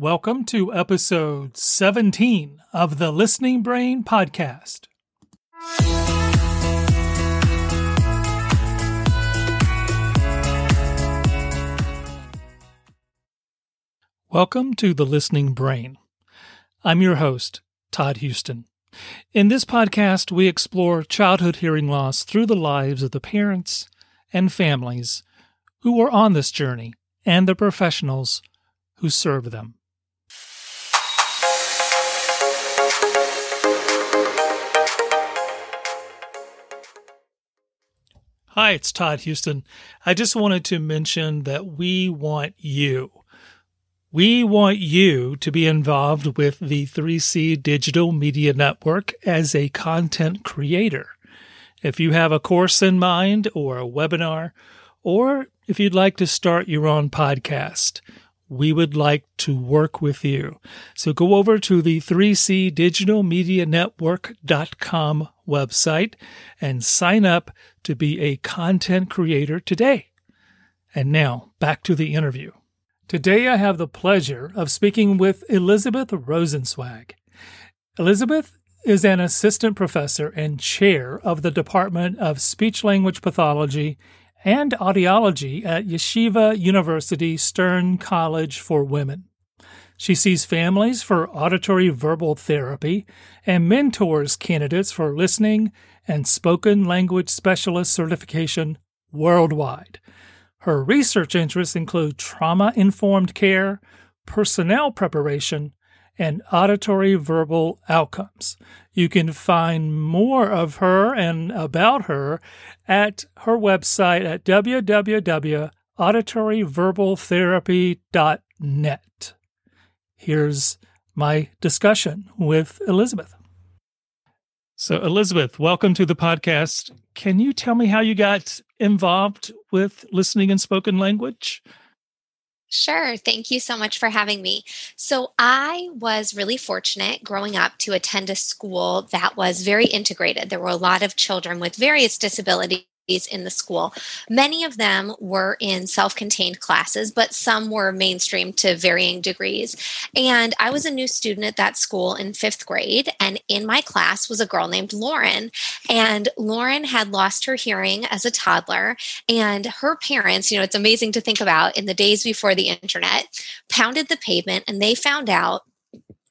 Welcome to episode 17 of the Listening Brain podcast. Welcome to the Listening Brain. I'm your host, Todd Houston. In this podcast, we explore childhood hearing loss through the lives of the parents and families who were on this journey and the professionals who serve them. Hi, it's Todd Houston. I just wanted to mention that we want you. We want you to be involved with the 3C Digital Media Network as a content creator. If you have a course in mind or a webinar, or if you'd like to start your own podcast, we would like to work with you. So go over to the 3C Digital Media Network.com website and sign up to be a content creator today. And now back to the interview. Today I have the pleasure of speaking with Elizabeth Rosenzweig. Elizabeth is an assistant professor and chair of the Department of Speech Language Pathology and Audiology at Yeshiva University Stern College for Women. She sees families for auditory verbal therapy and mentors candidates for listening and spoken language specialist certification worldwide. Her research interests include trauma informed care, personnel preparation, and auditory verbal outcomes. You can find more of her and about her at her website at www.auditoryverbaltherapy.net. Here's my discussion with Elizabeth. So, Elizabeth, welcome to the podcast. Can you tell me how you got involved with listening and spoken language? Sure. Thank you so much for having me. So, I was really fortunate growing up to attend a school that was very integrated. There were a lot of children with various disabilities in the school. Many of them were in self contained classes, but some were mainstream to varying degrees. And I was a new student at that school in fifth grade. And in my class was a girl named Lauren. And Lauren had lost her hearing as a toddler. And her parents, you know, it's amazing to think about in the days before the internet, pounded the pavement and they found out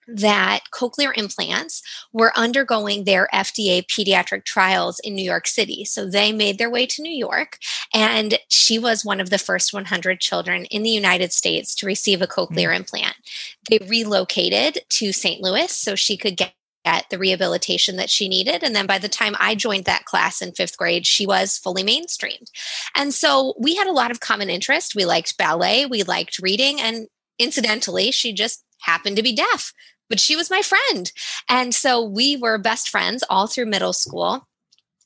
that cochlear implants were undergoing their FDA pediatric trials in New York City. So they made their way to New York, and she was one of the first 100 children in the United States to receive a cochlear mm. implant. They relocated to St. Louis so she could get get the rehabilitation that she needed. And then by the time I joined that class in fifth grade, she was fully mainstreamed. And so we had a lot of common interest. We liked ballet, we liked reading, and incidentally, she just happened to be deaf but she was my friend. And so we were best friends all through middle school.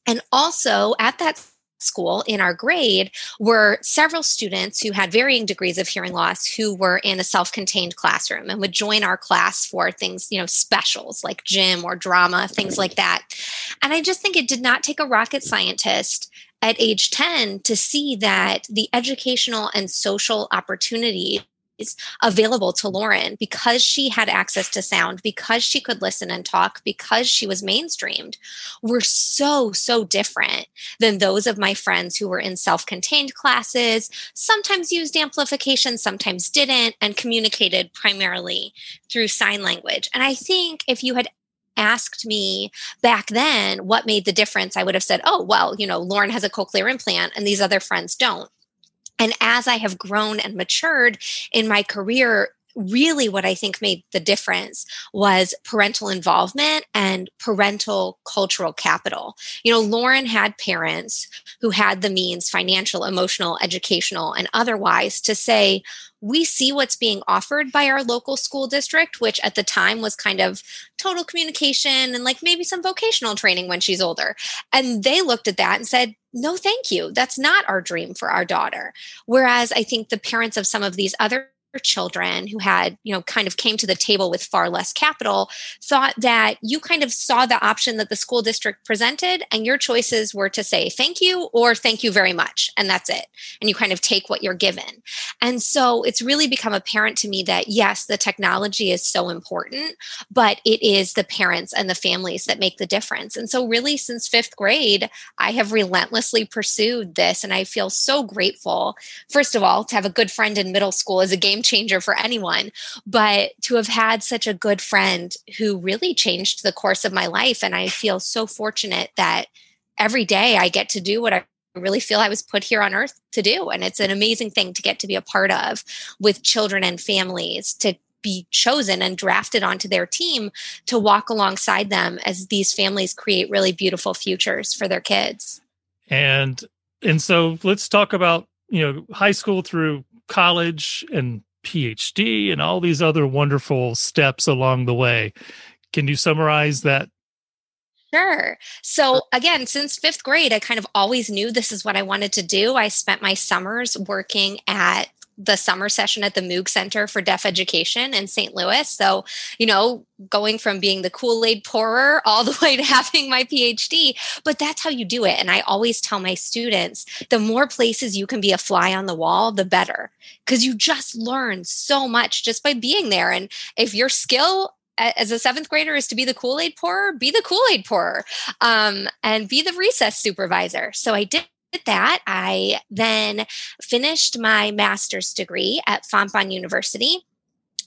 And also at that school in our grade were several students who had varying degrees of hearing loss who were in a self-contained classroom and would join our class for things you know specials like gym or drama things like that and i just think it did not take a rocket scientist at age 10 to see that the educational and social opportunities available to Lauren because she had access to sound, because she could listen and talk, because she was mainstreamed, were so, so different than those of my friends who were in self contained classes, sometimes used amplification, sometimes didn't, and communicated primarily through sign language. And I think if you had asked me back then what made the difference, I would have said, oh, well, you know, Lauren has a cochlear implant and these other friends don't. And as I have grown and matured in my career, really what I think made the difference was parental involvement and parental cultural capital. You know, Lauren had parents who had the means, financial, emotional, educational, and otherwise, to say, we see what's being offered by our local school district, which at the time was kind of total communication and like maybe some vocational training when she's older. And they looked at that and said, no, thank you. That's not our dream for our daughter. Whereas I think the parents of some of these other children who had, you know, kind of came to the table with far less capital thought that you kind of saw the option that the school district presented and your choices were to say thank you or thank you very much. And that's it. And you kind of take what you're given. And so it's really become apparent to me that yes, the technology is so important, but it is the parents and the families that make the difference. And so, really, since fifth grade, I have relentlessly pursued this. And I feel so grateful, first of all, to have a good friend in middle school is a game changer for anyone, but to have had such a good friend who really changed the course of my life. And I feel so fortunate that every day I get to do what I really feel I was put here on earth to do. And it's an amazing thing to get to be a part of with children and families to be chosen and drafted onto their team to walk alongside them as these families create really beautiful futures for their kids. And and so let's talk about, you know, high school through college and PhD and all these other wonderful steps along the way. Can you summarize that Sure. So, again, since fifth grade, I kind of always knew this is what I wanted to do. I spent my summers working at the summer session at the Moog Center for Deaf Education in St. Louis. So, you know, going from being the Kool Aid pourer all the way to having my PhD. But that's how you do it. And I always tell my students the more places you can be a fly on the wall, the better, because you just learn so much just by being there. And if your skill as a seventh grader is to be the Kool Aid pourer, be the Kool Aid pourer um, and be the recess supervisor. So I did that, I then finished my master's degree at Fontbonne University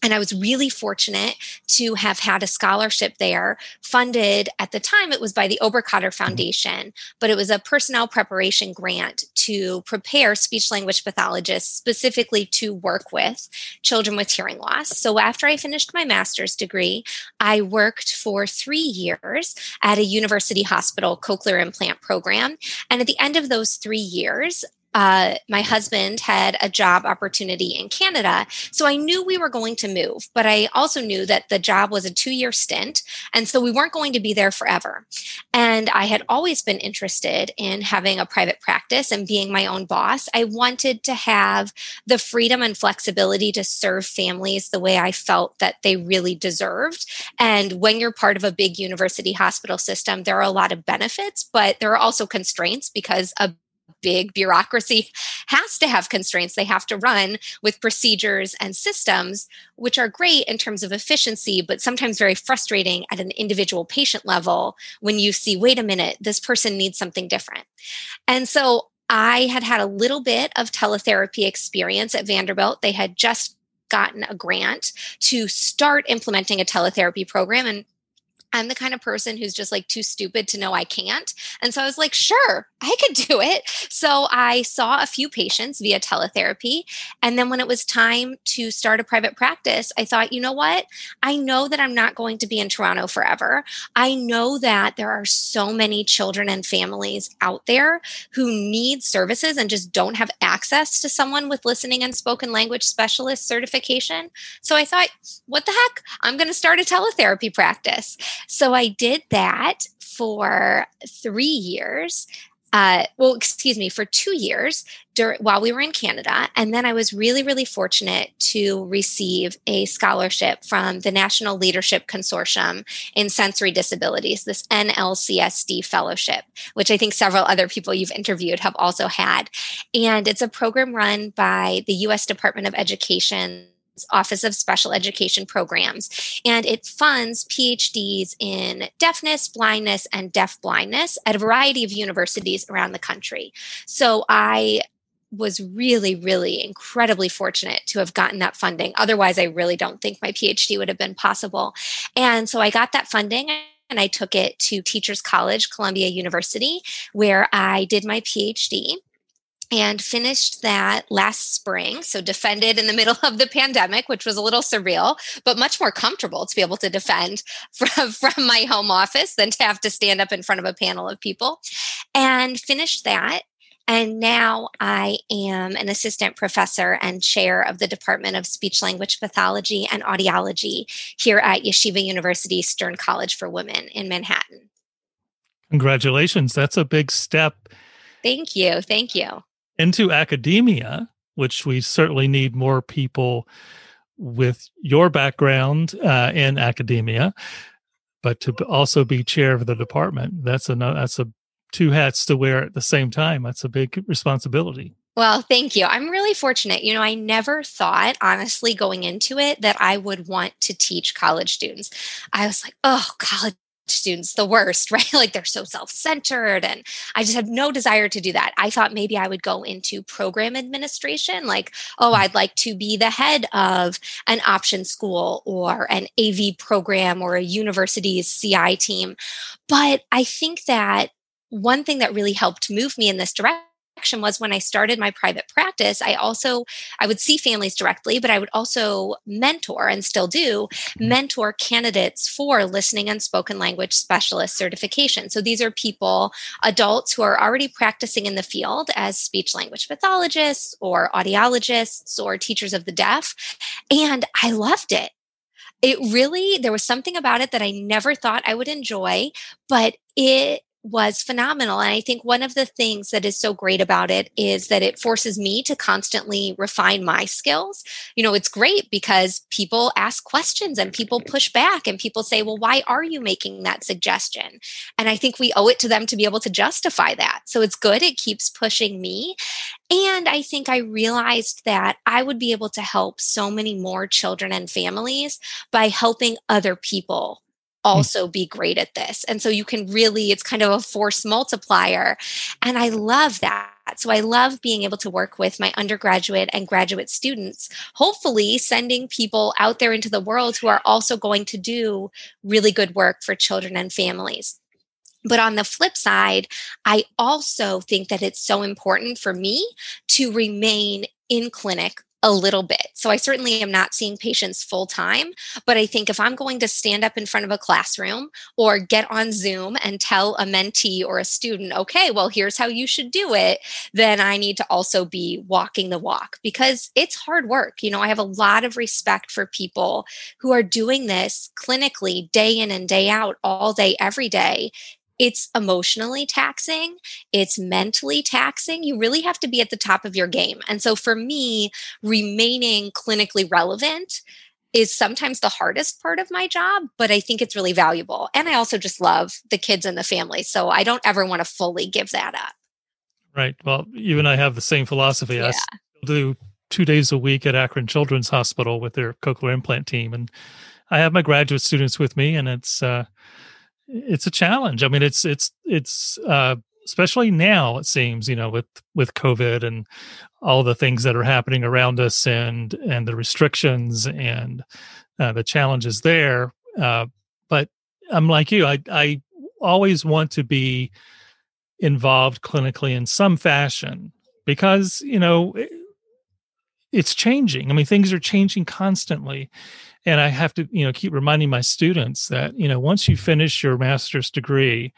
and I was really fortunate to have had a scholarship there funded at the time. It was by the Oberkotter mm-hmm. Foundation, but it was a personnel preparation grant to prepare speech language pathologists specifically to work with children with hearing loss. So after I finished my master's degree, I worked for three years at a university hospital cochlear implant program. And at the end of those three years, uh, my husband had a job opportunity in Canada. So I knew we were going to move, but I also knew that the job was a two year stint. And so we weren't going to be there forever. And I had always been interested in having a private practice and being my own boss. I wanted to have the freedom and flexibility to serve families the way I felt that they really deserved. And when you're part of a big university hospital system, there are a lot of benefits, but there are also constraints because a big bureaucracy has to have constraints. They have to run with procedures and systems, which are great in terms of efficiency, but sometimes very frustrating at an individual patient level when you see, wait a minute, this person needs something different. And so I had had a little bit of teletherapy experience at Vanderbilt. They had just gotten a grant to start implementing a teletherapy program. And I'm the kind of person who's just like too stupid to know I can't. And so I was like, sure, I could do it. So I saw a few patients via teletherapy. And then when it was time to start a private practice, I thought, you know what? I know that I'm not going to be in Toronto forever. I know that there are so many children and families out there who need services and just don't have access to someone with listening and spoken language specialist certification. So I thought, what the heck? I'm going to start a teletherapy practice. So I did that for three years. Uh, well, excuse me, for two years dur- while we were in Canada. And then I was really, really fortunate to receive a scholarship from the National Leadership Consortium in Sensory Disabilities, this NLCSD fellowship, which I think several other people you've interviewed have also had. And it's a program run by the US Department of Education Office of Special Education Programs, and it funds PhDs in deafness, blindness, and deaf blindness at a variety of universities around the country. So I was really, really incredibly fortunate to have gotten that funding. Otherwise, I really don't think my PhD would have been possible. And so I got that funding and I took it to Teachers College, Columbia University, where I did my PhD and finished that last spring. So, defended in the middle of the pandemic, which was a little surreal, but much more comfortable to be able to defend from, from my home office than to have to stand up in front of a panel of people. And finished that. And now I am an assistant professor and chair of the Department of Speech Language Pathology and Audiology here at Yeshiva University Stern College for Women in Manhattan. Congratulations. That's a big step. Thank you. Thank you into academia. which we certainly need more people with your background uh, in academia, but to also be chair of the department. That's a that's a two hats to wear at the same time. That's a big responsibility. Well, thank you. I'm really fortunate. You know, I never thought, honestly, going into it, that I would want to teach college students. I was like, oh, college students the worst right? Like they're so self-centered and i just have no desire to do that. I thought maybe i would go into program administration like oh mm. i'd like to be the head of an option school or an av program or a university's ci team. But i think that one thing that really helped move me in this direction was when I started my private practice, I also I would see families directly, but I would also mentor and still do mm-hmm. mentor candidates for listening and spoken language specialist certification. So these are people, adults who are already practicing in the field as speech language pathologists or audiologists or teachers of the deaf, and I loved it it really there was something about it that i never thought i would enjoy but it was phenomenal. And I think one of the things that is so great about it is that it forces me to constantly refine my skills. You know, it's great because people ask questions and people push back and people say, well, why are you making that suggestion? And I think we owe it to them to be able to justify that. So it's good. It keeps pushing me. And I think I realized that I would be able to help so many more children and families by helping other people. Mm. also be great at this. And so you can really, it's kind of a force multiplier. And I love that. So I love being able to work with my undergraduate and graduate students, hopefully sending people out there into the world who are also going to do really good work for children and families. But on the flip side, I also think that it's so important for me to remain in clinic a little bit. So I certainly am not seeing patients full time, but I think if I'm going to stand up in front of a classroom or get on Zoom and tell a mentee or a student, okay, well, here's how you should do it, then I need to also be walking the walk because it's hard work. You know, I have a lot of respect for people who are doing this clinically day in and day out, all day, every day it's emotionally taxing, it's mentally taxing. You really have to be at the top of your game. And so for me, remaining clinically relevant is sometimes the hardest part of my job, but I think it's really valuable. And I also just love the kids and the family. So I don't ever want to fully give that up. Right. Well, you and I have the same philosophy. Yeah. I do two days a week at Akron Children's Hospital with their cochlear implant team. And I have my graduate students with me, and it's, uh, it's a challenge. I mean, it's it's it's uh, especially now it seems you know with with COVID and all the things that are happening around us and and the restrictions and uh, the challenges there. Uh, but I'm like you. I I always want to be involved clinically in some fashion because you know it's changing. I mean, things are changing constantly. And I have to, you know, keep reminding my students that, you know, once you finish your master's degree,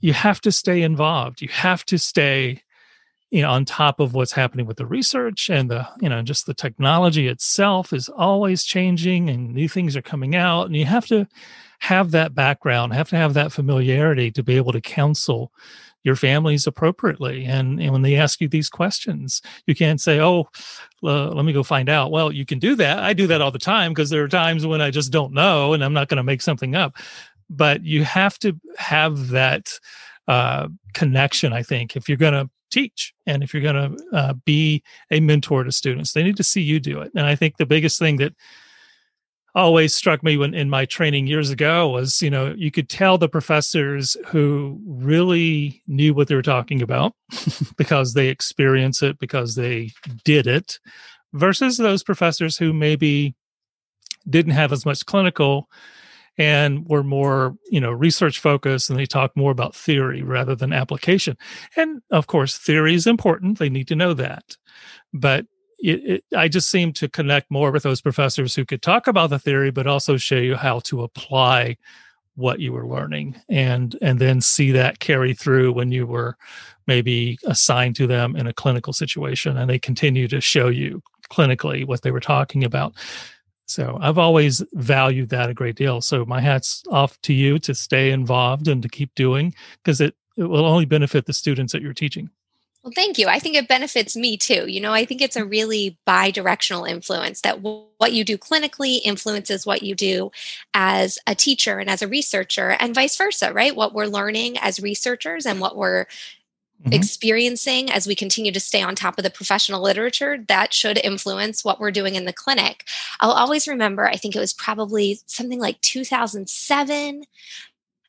you have to stay involved. You have to stay, you know, on top of what's happening with the research and the, you know, just the technology itself is always changing and new things are coming out. And you have to have that background, have to have that familiarity to be able to counsel your families appropriately. And, and when they ask you these questions, you can't say, oh, let me go find out. Well, you can do that. I do that all the time because there are times when I just don't know and I'm not going to make something up. But you have to have that uh, connection, I think, if you're going to teach and if you're going to uh, be a mentor to students, they need to see you do it. And I think the biggest thing that always struck me when in my training years ago was you know you could tell the professors who really knew what they were talking about because they experience it because they did it versus those professors who maybe didn't have as much clinical and were more you know research focused and they talk more about theory rather than application. And of course theory is important. They need to know that. But it, it, I just seem to connect more with those professors who could talk about the theory, but also show you how to apply what you were learning, and and then see that carry through when you were maybe assigned to them in a clinical situation, and they continue to show you clinically what they were talking about. So I've always valued that a great deal. So my hat's off to you to stay involved and to keep doing because it, it will only benefit the students that you're teaching. Well, thank you. I think it benefits me too. You know, I think it's a really bi directional influence that w- what you do clinically influences what you do as a teacher and as a researcher, and vice versa, right? What we're learning as researchers and what we're mm-hmm. experiencing as we continue to stay on top of the professional literature, that should influence what we're doing in the clinic. I'll always remember, I think it was probably something like 2007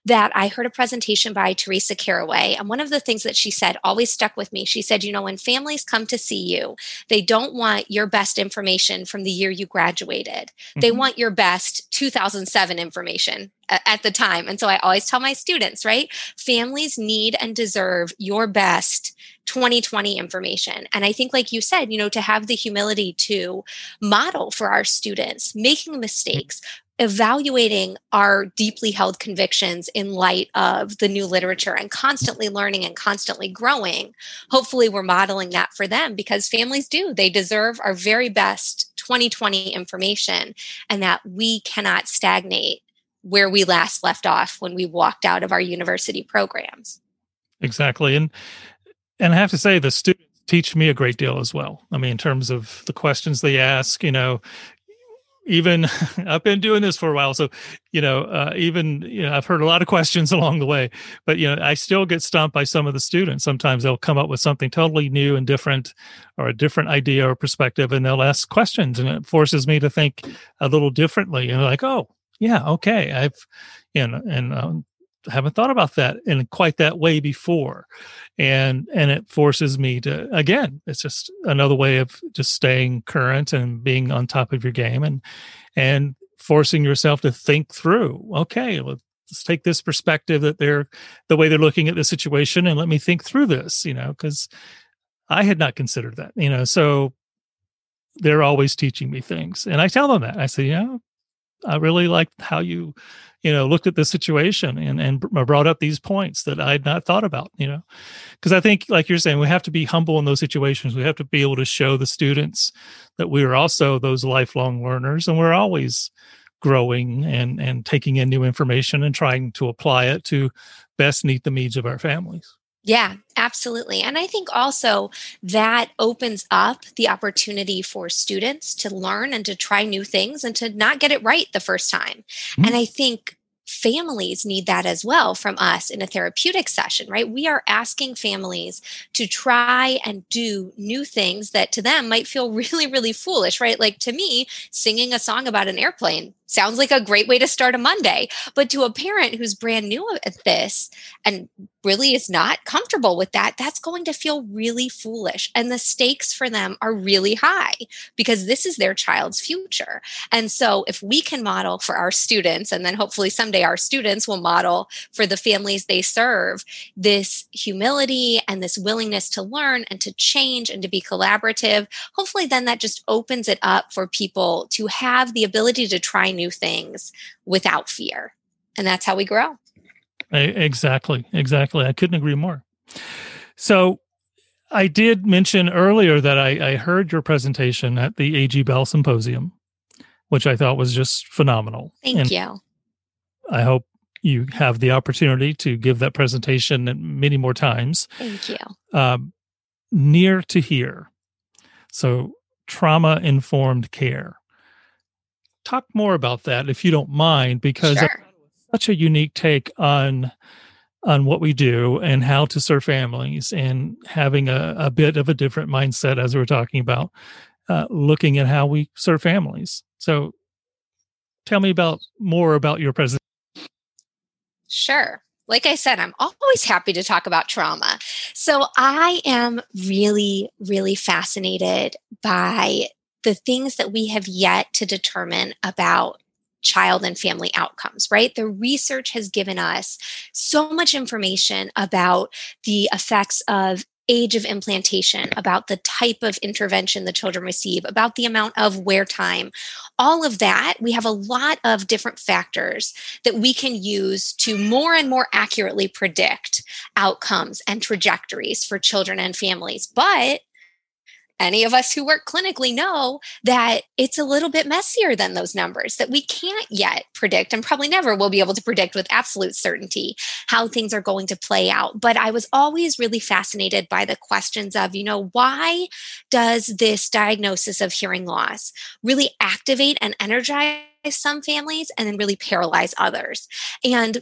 that I heard a presentation by Teresa Caraway. And one of the things that she said always stuck with me. She said, You know, when families come to see you, they don't want your best information from the year you graduated, mm-hmm. they want your best 2007 information at the time. And so I always tell my students, right? Families need and deserve your best 2020 information. And I think, like you said, you know, to have the humility to model for our students, making mistakes, evaluating our deeply held convictions in light of the new literature and constantly learning and constantly growing. Hopefully, we're modeling that for them because families do. They deserve our very best 2020 information and that we cannot stagnate where we last left off when we walked out of our university programs. Exactly. And and I have to say the students teach me a great deal as well. I mean, in terms of the questions they ask, you know, even I've been doing this for a while, so you know, uh, even you know, I've heard a lot of questions along the way. But you know, I still get stumped by some of the students. Sometimes they'll come up with something totally new and different, or a different idea or perspective, and they'll ask questions, and it forces me to think a little differently. And like, oh, yeah, okay, I've, you know, and um, haven't thought about that in quite that way before. And and it forces me to again it's just another way of just staying current and being on top of your game and and forcing yourself to think through okay let's take this perspective that they're the way they're looking at the situation and let me think through this you know because i had not considered that you know so they're always teaching me things. And i tell them that. I say yeah i really like how you you know looked at the situation and and uh, brought up these points that i had not thought about you know? Because i think like you're saying we have to be humble in those situations. We have to be able to show the students that we are also those lifelong learners and we're always growing and and taking in new information and trying to apply it to best meet the needs of our families yeah, absolutely. And I think also that opens up the opportunity for students to learn and to try new things and to not get it right the first time. Mm-hmm. And I think families need that as well from us in a therapeutic session, right? We are asking families to try and do new things that to them might feel really, really foolish, right? Like to me, singing a song about an airplane sounds like a great way to start a Monday. But to a parent who's brand new at this and really is not comfortable with that, that's going to feel really foolish. And the stakes for them are really high because this is their child's future. And so if we can model for our students, and then hopefully someday our students will model for the families they serve this humility and this willingness to learn and to change and to be collaborative, hopefully then that just opens it up for people to have the ability to try new things without fear. And that's how we grow. Exactly. Exactly. I couldn't agree more. So I did mention earlier that I, I heard your presentation at the A.G. Bell Symposium, which I thought was just phenomenal. Thank and you. I hope you have the opportunity to give that presentation many more times. Thank you. Um, near to here. So, trauma informed care talk more about that if you don't mind, because sure. such a unique take on on what we do and how to serve families and having a, a bit of a different mindset as we are talking about uh, looking at how we serve families so tell me about more about your presentation sure like I said, I'm always happy to talk about trauma. So I am really, really fascinated by the things that we have yet to determine about child and family outcomes, right? The research has given us so much information about the effects of age of implantation, about the type of intervention the children receive, about the amount of wear time, all of that. We have a lot of different factors that we can use to more and more accurately predict outcomes and trajectories for children and families. But any of us who work clinically know that it's a little bit messier than those numbers that we can't yet predict and probably never will be able to predict with absolute certainty how things are going to play out. But I was always really fascinated by the questions of, you know, why does this diagnosis of hearing loss really activate and energize some families and then really paralyze others? And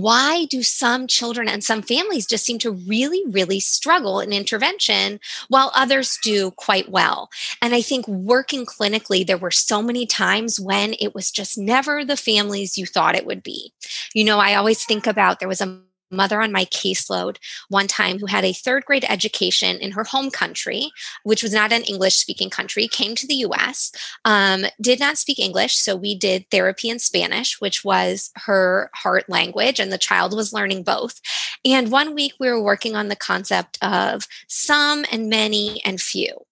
why do some children and some families just seem to really, really struggle in intervention while others do quite well? And I think working clinically, there were so many times when it was just never the families you thought it would be. You know, I always think about there was a mother on my caseload one time who had a third grade education in her home country, which was not an English speaking country, came to the US, um, did not speak English. So we did therapy in Spanish, which was her heart language, and the child was learning both. And one week we were working on the concept of some and many and few.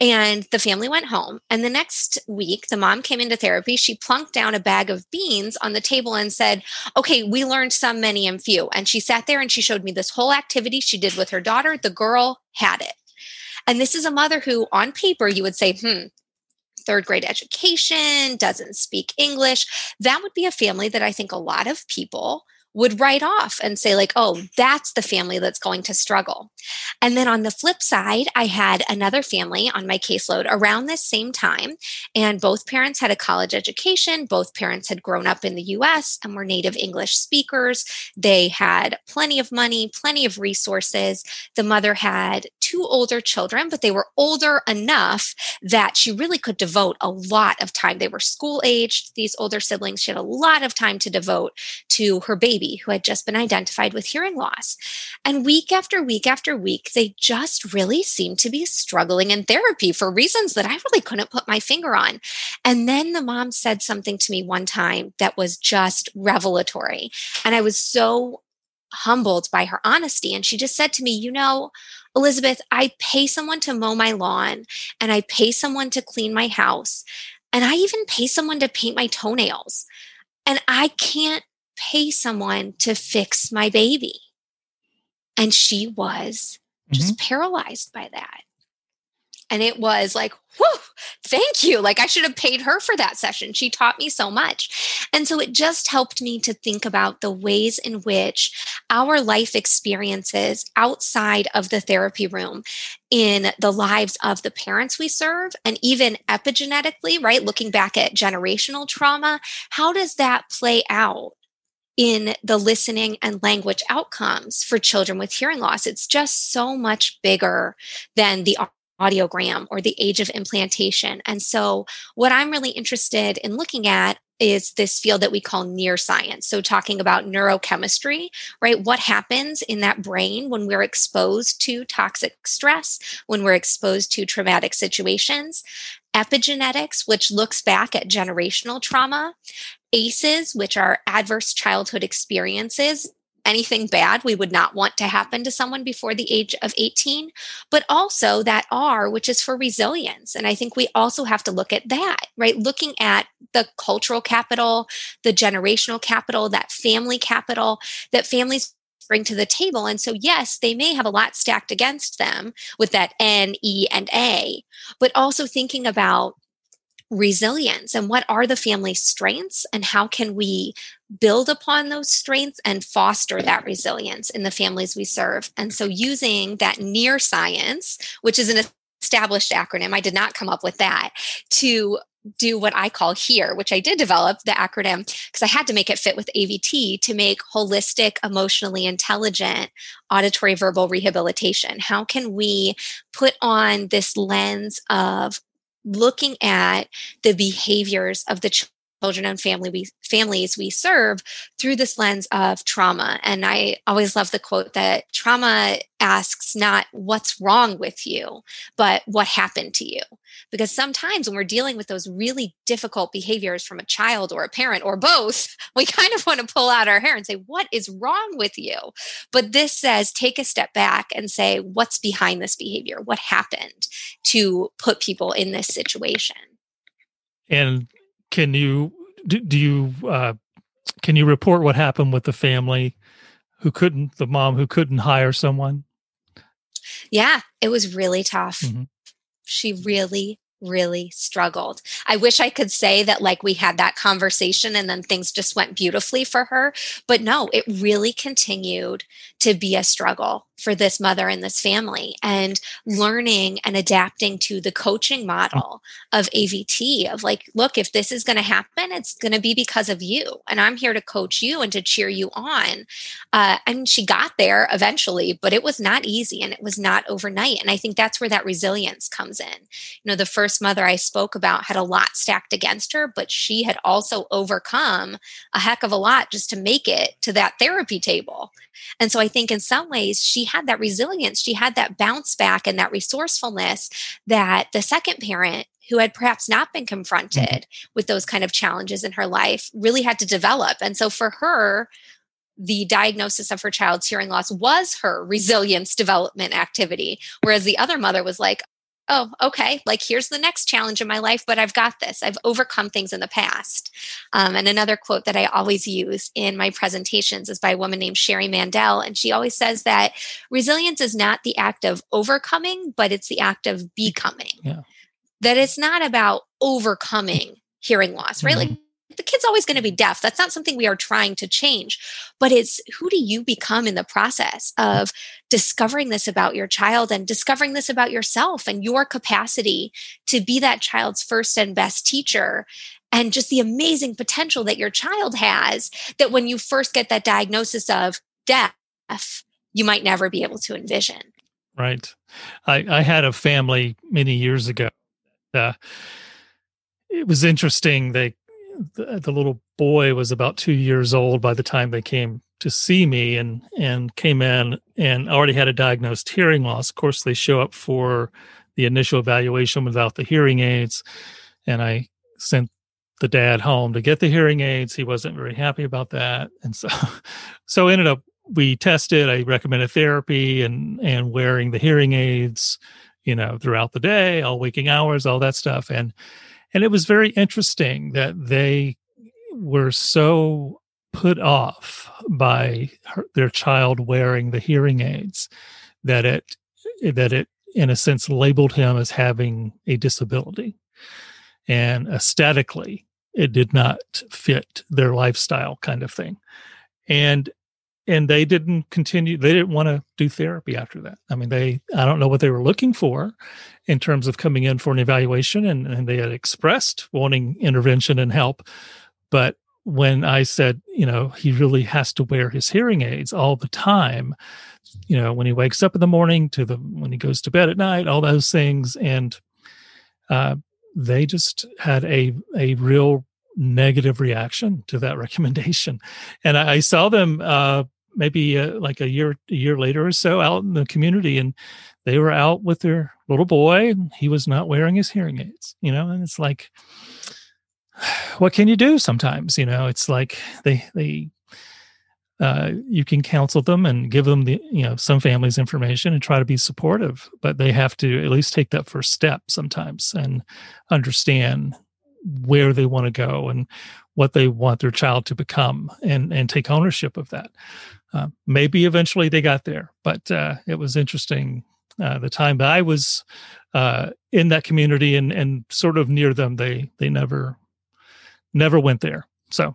And the family went home. And the next week, the mom came into therapy. She plunked down a bag of beans on the table and said, Okay, we learned some, many, and few. And she sat there and she showed me this whole activity she did with her daughter. The girl had it. And this is a mother who, on paper, you would say, hmm, third grade education, doesn't speak English. That would be a family that I think a lot of people would write off and say like oh that's the family that's going to struggle. And then on the flip side i had another family on my caseload around this same time and both parents had a college education both parents had grown up in the us and were native english speakers. They had plenty of money plenty of resources. The mother had two older children but they were older enough that she really could devote a lot of time they were school aged these older siblings she had a lot of time to devote to her baby who had just been identified with hearing loss. And week after week after week, they just really seemed to be struggling in therapy for reasons that I really couldn't put my finger on. And then the mom said something to me one time that was just revelatory. And I was so humbled by her honesty. And she just said to me, You know, Elizabeth, I pay someone to mow my lawn and I pay someone to clean my house. And I even pay someone to paint my toenails. And I can't pay someone to fix my baby. And she was just mm-hmm. paralyzed by that. And it was like, whew, thank you. Like I should have paid her for that session. She taught me so much. And so it just helped me to think about the ways in which our life experiences outside of the therapy room in the lives of the parents we serve and even epigenetically, right? Looking back at generational trauma, how does that play out in the listening and language outcomes for children with hearing loss. It's just so much bigger than the audiogram or the age of implantation. And so, what I'm really interested in looking at is this field that we call near science. So, talking about neurochemistry, right? What happens in that brain when we're exposed to toxic stress, when we're exposed to traumatic situations? Epigenetics, which looks back at generational trauma, ACEs, which are adverse childhood experiences, anything bad we would not want to happen to someone before the age of 18, but also that R, which is for resilience. And I think we also have to look at that, right? Looking at the cultural capital, the generational capital, that family capital that families bring to the table. And so, yes, they may have a lot stacked against them with that N, E, and A, but also thinking about resilience and what are the family strengths and how can we build upon those strengths and foster that resilience in the families we serve and so using that near science which is an established acronym i did not come up with that to do what I call here, which I did develop the acronym because I had to make it fit with AVT to make holistic, emotionally intelligent auditory verbal rehabilitation. How can we put on this lens of looking at the behaviors of the children and family we, families we serve through this lens of trauma. And I always love the quote that trauma asks not what's wrong with you, but what happened to you. Because sometimes when we're dealing with those really difficult behaviors from a child or a parent or both, we kind of want to pull out our hair and say, What is wrong with you? But this says, take a step back and say, What's behind this behavior? What happened to put people in this situation? And can you do, do you uh, can you report what happened with the family who couldn't the mom who couldn't hire someone? Yeah, it was really tough. Mm-hmm. She really, really struggled. I wish I could say that like we had that conversation and then things just went beautifully for her. But no, it really continued to be a struggle for this mother and this family and learning and adapting to the coaching model of AVT of like, look, if this is going to happen, it's going to be because of you. And I'm here to coach you and to cheer you on. Uh, and she got there eventually, but it was not easy and it was not overnight. And I think that's where that resilience comes in. You know, the first mother I spoke about had a lot stacked against her, but she had also overcome a heck of a lot just to make it to that therapy table. And so I think in some ways she had that resilience, she had that bounce back and that resourcefulness that the second parent who had perhaps not been confronted mm-hmm. with those kind of challenges in her life really had to develop. And so for her, the diagnosis of her child's hearing loss was her resilience development activity. Whereas the other mother was like, oh, okay, like here's the next challenge in my life, but I've got this. I've overcome things in the past. Um, and another quote that I always use in my presentations is by a woman named Sherry Mandel. And she always says that resilience is not the act of overcoming, but it's the act of becoming. Yeah. That it's not about overcoming hearing loss, right? Mm-hmm. Like the kid's always going to be deaf. That's not something we are trying to change, but it's who do you become in the process of discovering this about your child and discovering this about yourself and your capacity to be that child's first and best teacher and just the amazing potential that your child has that when you first get that diagnosis of deaf, you might never be able to envision. Right. I, I had a family many years ago. Uh, it was interesting. They the, the little boy was about two years old by the time they came to see me and and came in and already had a diagnosed hearing loss. Of course, they show up for the initial evaluation without the hearing aids, and I sent the dad home to get the hearing aids. He wasn't very happy about that, and so so ended up we tested. I recommended therapy and and wearing the hearing aids, you know, throughout the day, all waking hours, all that stuff, and and it was very interesting that they were so put off by her, their child wearing the hearing aids that it that it in a sense labeled him as having a disability. And aesthetically it did not fit their lifestyle kind of thing. And and they didn't continue they didn't want to do therapy after that i mean they i don't know what they were looking for in terms of coming in for an evaluation and, and they had expressed wanting intervention and help but when i said you know he really has to wear his hearing aids all the time you know when he wakes up in the morning to the when he goes to bed at night all those things and uh, they just had a a real negative reaction to that recommendation. And I, I saw them uh, maybe uh, like a year a year later or so out in the community, and they were out with their little boy, and he was not wearing his hearing aids. You know, and it's like, what can you do? Sometimes, you know, it's like they they. Uh, you can counsel them and give them the you know some families information and try to be supportive but they have to at least take that first step sometimes and understand where they want to go and what they want their child to become and and take ownership of that uh, maybe eventually they got there but uh, it was interesting uh, the time that i was uh, in that community and and sort of near them they they never never went there so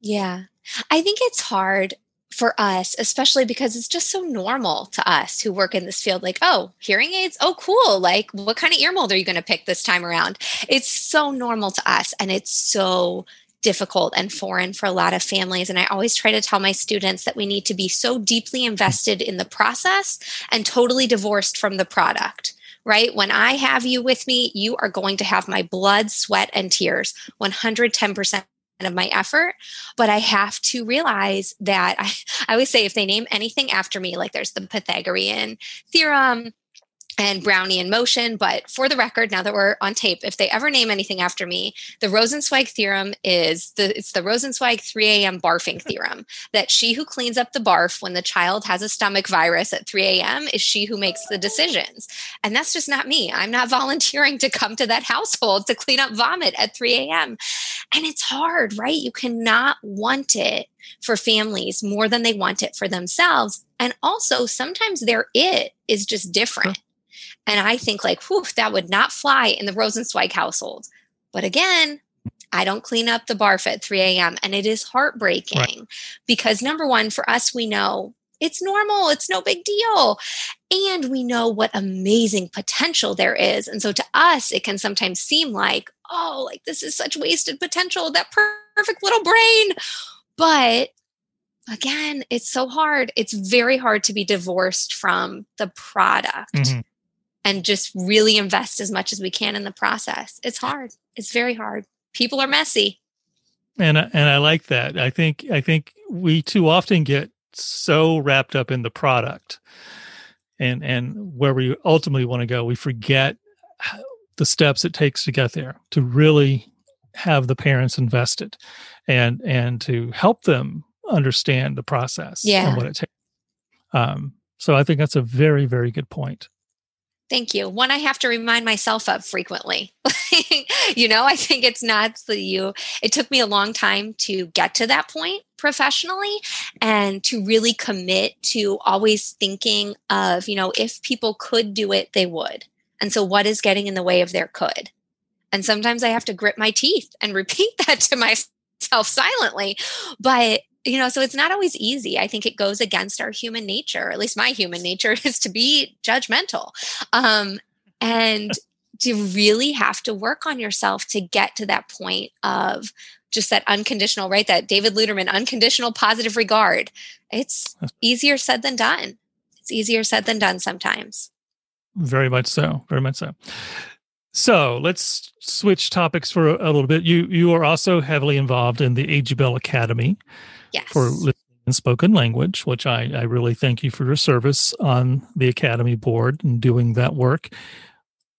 yeah i think it's hard for us, especially because it's just so normal to us who work in this field. Like, oh, hearing aids? Oh, cool. Like, what kind of ear mold are you going to pick this time around? It's so normal to us. And it's so difficult and foreign for a lot of families. And I always try to tell my students that we need to be so deeply invested in the process and totally divorced from the product right? When I have you with me, you are going to have my blood, sweat, and tears 110% of my effort. But I have to realize that I, I always say if they name anything after me, like there's the Pythagorean theorem, and Brownian motion. But for the record, now that we're on tape, if they ever name anything after me, the Rosenzweig theorem is the it's the Rosenzweig 3 a.m. barfing theorem that she who cleans up the barf when the child has a stomach virus at 3 a.m. is she who makes the decisions. And that's just not me. I'm not volunteering to come to that household to clean up vomit at 3 a.m. And it's hard, right? You cannot want it for families more than they want it for themselves. And also, sometimes their it is just different. And I think, like, whew, that would not fly in the Rosenzweig household. But again, I don't clean up the barf at 3 a.m. And it is heartbreaking right. because, number one, for us, we know it's normal, it's no big deal. And we know what amazing potential there is. And so to us, it can sometimes seem like, oh, like this is such wasted potential, that perfect little brain. But again, it's so hard. It's very hard to be divorced from the product. Mm-hmm and just really invest as much as we can in the process. It's hard. It's very hard. People are messy. And and I like that. I think I think we too often get so wrapped up in the product and and where we ultimately want to go, we forget the steps it takes to get there to really have the parents invested and and to help them understand the process yeah. and what it takes. Um, so I think that's a very very good point. Thank you. One I have to remind myself of frequently. you know, I think it's not that you, it took me a long time to get to that point professionally and to really commit to always thinking of, you know, if people could do it, they would. And so what is getting in the way of their could? And sometimes I have to grit my teeth and repeat that to myself silently. But you know, so it's not always easy. I think it goes against our human nature, at least my human nature is to be judgmental. Um, and to really have to work on yourself to get to that point of just that unconditional, right? That David Luterman, unconditional positive regard. It's easier said than done. It's easier said than done sometimes. Very much so. Very much so. So let's switch topics for a, a little bit. You you are also heavily involved in the AG Bell Academy, yes. for listening and spoken language, which I, I really thank you for your service on the Academy board and doing that work.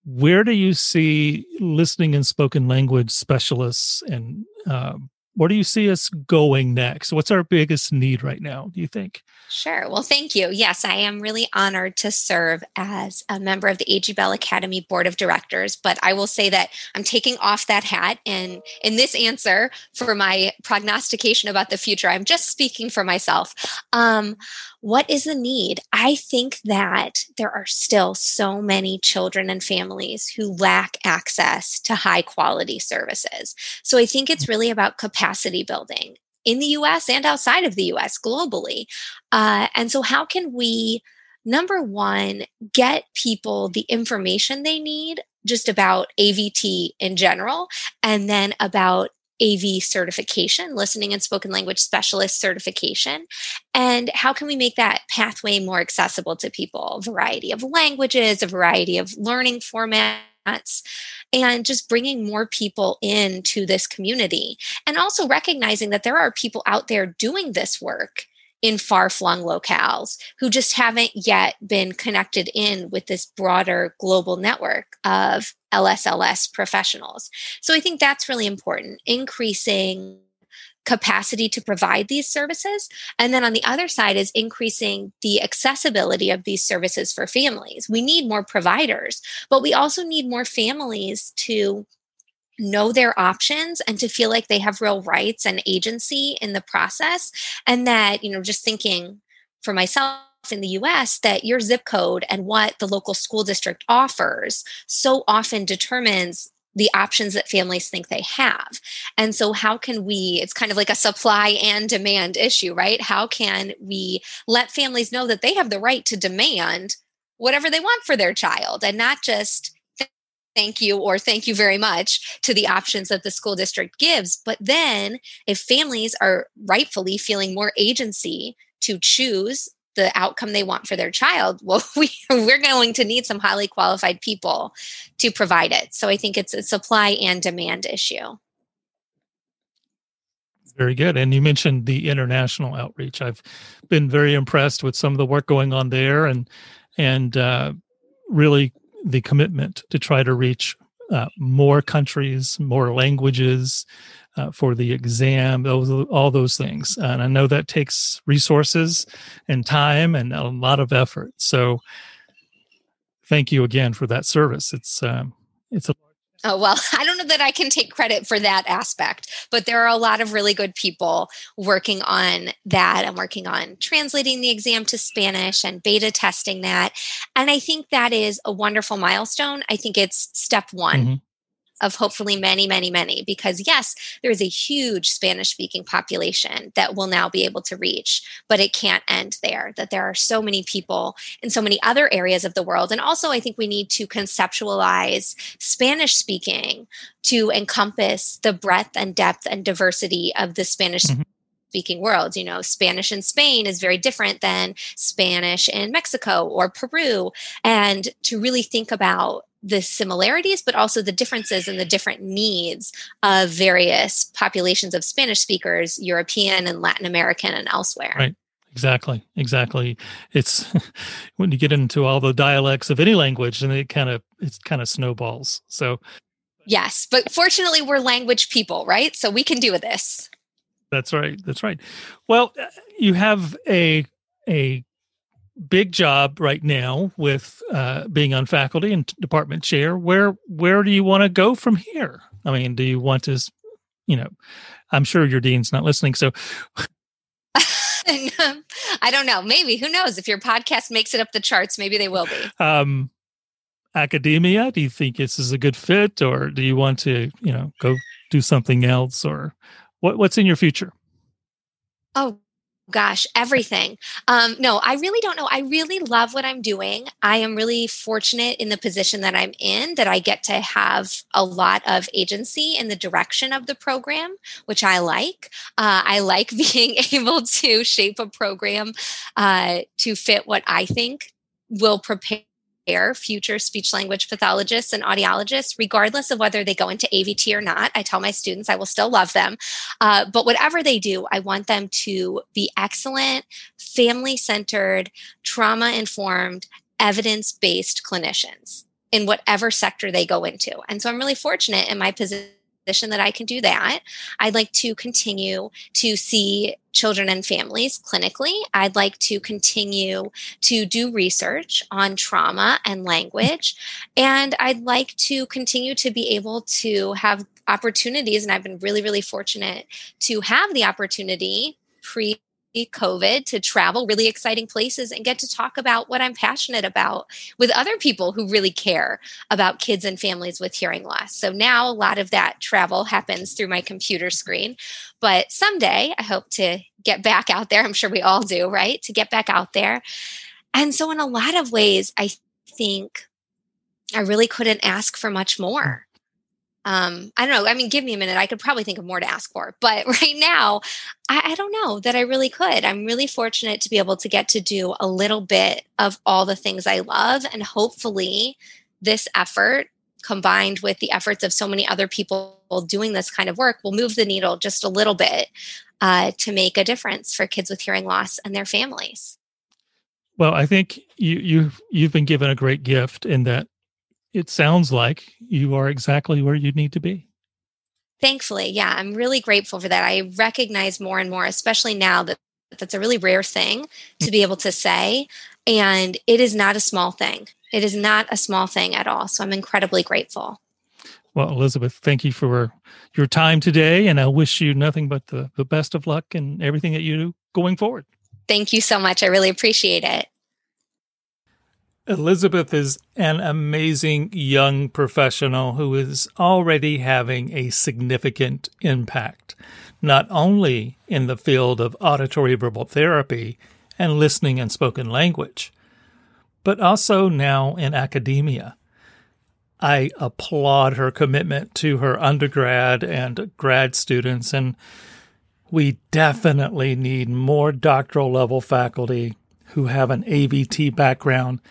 Where do you see listening and spoken language specialists and um, where do you see us going next? What's our biggest need right now, do you think? Sure. Well, thank you. Yes, I am really honored to serve as a member of the AG Bell Academy Board of Directors. But I will say that I'm taking off that hat. And in this answer for my prognostication about the future, I'm just speaking for myself. Um, what is the need? I think that there are still so many children and families who lack access to high quality services. So I think it's really about capacity building in the US and outside of the US globally. Uh, and so, how can we, number one, get people the information they need just about AVT in general, and then about AV certification, listening and spoken language specialist certification. And how can we make that pathway more accessible to people? A variety of languages, a variety of learning formats, and just bringing more people into this community. And also recognizing that there are people out there doing this work in far flung locales who just haven't yet been connected in with this broader global network of LSLS professionals. So I think that's really important, increasing capacity to provide these services. And then on the other side is increasing the accessibility of these services for families. We need more providers, but we also need more families to know their options and to feel like they have real rights and agency in the process and that you know just thinking for myself in the US that your zip code and what the local school district offers so often determines the options that families think they have. And so, how can we, it's kind of like a supply and demand issue, right? How can we let families know that they have the right to demand whatever they want for their child and not just thank you or thank you very much to the options that the school district gives. But then, if families are rightfully feeling more agency to choose the outcome they want for their child, well, we, we're going to need some highly qualified people to provide it. So I think it's a supply and demand issue. Very good. And you mentioned the international outreach. I've been very impressed with some of the work going on there and and uh, really the commitment to try to reach uh, more countries, more languages uh, for the exam, those all those things. And I know that takes resources and time and a lot of effort. So, thank you again for that service. It's um, it's a Oh, well, I don't know that I can take credit for that aspect, but there are a lot of really good people working on that and working on translating the exam to Spanish and beta testing that. And I think that is a wonderful milestone. I think it's step one. Mm-hmm of hopefully many, many, many, because yes, there is a huge Spanish speaking population that will now be able to reach, but it can't end there. That there are so many people in so many other areas of the world. And also, I think we need to conceptualize Spanish speaking to encompass the breadth and depth and diversity of the Spanish. Mm-hmm speaking world. You know, Spanish in Spain is very different than Spanish in Mexico or Peru. And to really think about the similarities, but also the differences and the different needs of various populations of Spanish speakers, European and Latin American and elsewhere. Right. Exactly. Exactly. It's when you get into all the dialects of any language and it kind of it kind of snowballs. So Yes, but fortunately we're language people, right? So we can do this. That's right. That's right. Well, uh, you have a a big job right now with uh, being on faculty and department chair. Where where do you want to go from here? I mean, do you want to, you know, I'm sure your dean's not listening, so. I don't know. Maybe who knows? If your podcast makes it up the charts, maybe they will be. Um, academia. Do you think this is a good fit, or do you want to, you know, go do something else, or what, what's in your future? Oh gosh, everything. Um, no, I really don't know. I really love what I'm doing. I am really fortunate in the position that I'm in that I get to have a lot of agency in the direction of the program, which I like. Uh, I like being able to shape a program uh, to fit what I think will prepare future speech language pathologists and audiologists, regardless of whether they go into AVT or not. I tell my students I will still love them. Uh, but whatever they do, I want them to be excellent, family centered, trauma informed, evidence based clinicians in whatever sector they go into. And so I'm really fortunate in my position position that I can do that. I'd like to continue to see children and families clinically. I'd like to continue to do research on trauma and language. And I'd like to continue to be able to have opportunities. And I've been really, really fortunate to have the opportunity pre COVID to travel really exciting places and get to talk about what I'm passionate about with other people who really care about kids and families with hearing loss. So now a lot of that travel happens through my computer screen. But someday I hope to get back out there. I'm sure we all do, right? To get back out there. And so, in a lot of ways, I think I really couldn't ask for much more um, I don't know. I mean, give me a minute. I could probably think of more to ask for. But right now, I, I, don't know that I really could. I'm really fortunate to be able to get to do a little bit of all the things I love. And hopefully, this effort combined with the efforts of so many other people doing this kind of work will move the needle just a little bit uh, to make a difference for kids with hearing loss and their families. Well, I think you you you've been given a great gift in that it sounds like you are exactly where you need to be. Thankfully, yeah, I'm really grateful for that. I recognize more and more, especially now that that's a really rare thing to be able to say. And it is not a small thing. It is not a small thing at all. So I'm incredibly grateful. Well, Elizabeth, thank you for your time today. And I wish you nothing but the, the best of luck and everything that you do going forward. Thank you so much. I really appreciate it. Elizabeth is an amazing young professional who is already having a significant impact, not only in the field of auditory verbal therapy and listening and spoken language, but also now in academia. I applaud her commitment to her undergrad and grad students, and we definitely need more doctoral level faculty who have an AVT background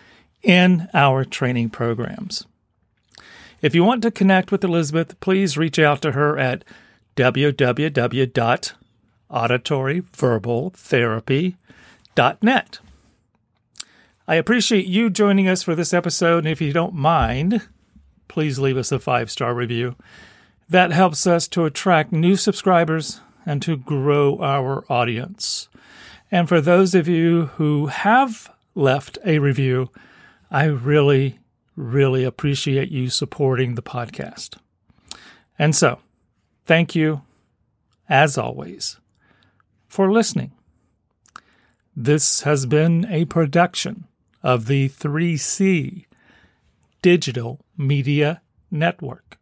in our training programs. If you want to connect with Elizabeth, please reach out to her at www.auditoryverbaltherapy.net. I appreciate you joining us for this episode, and if you don't mind, please leave us a five star review. That helps us to attract new subscribers and to grow our audience. And for those of you who have left a review, I really, really appreciate you supporting the podcast. And so, thank you, as always, for listening. This has been a production of the 3C Digital Media Network.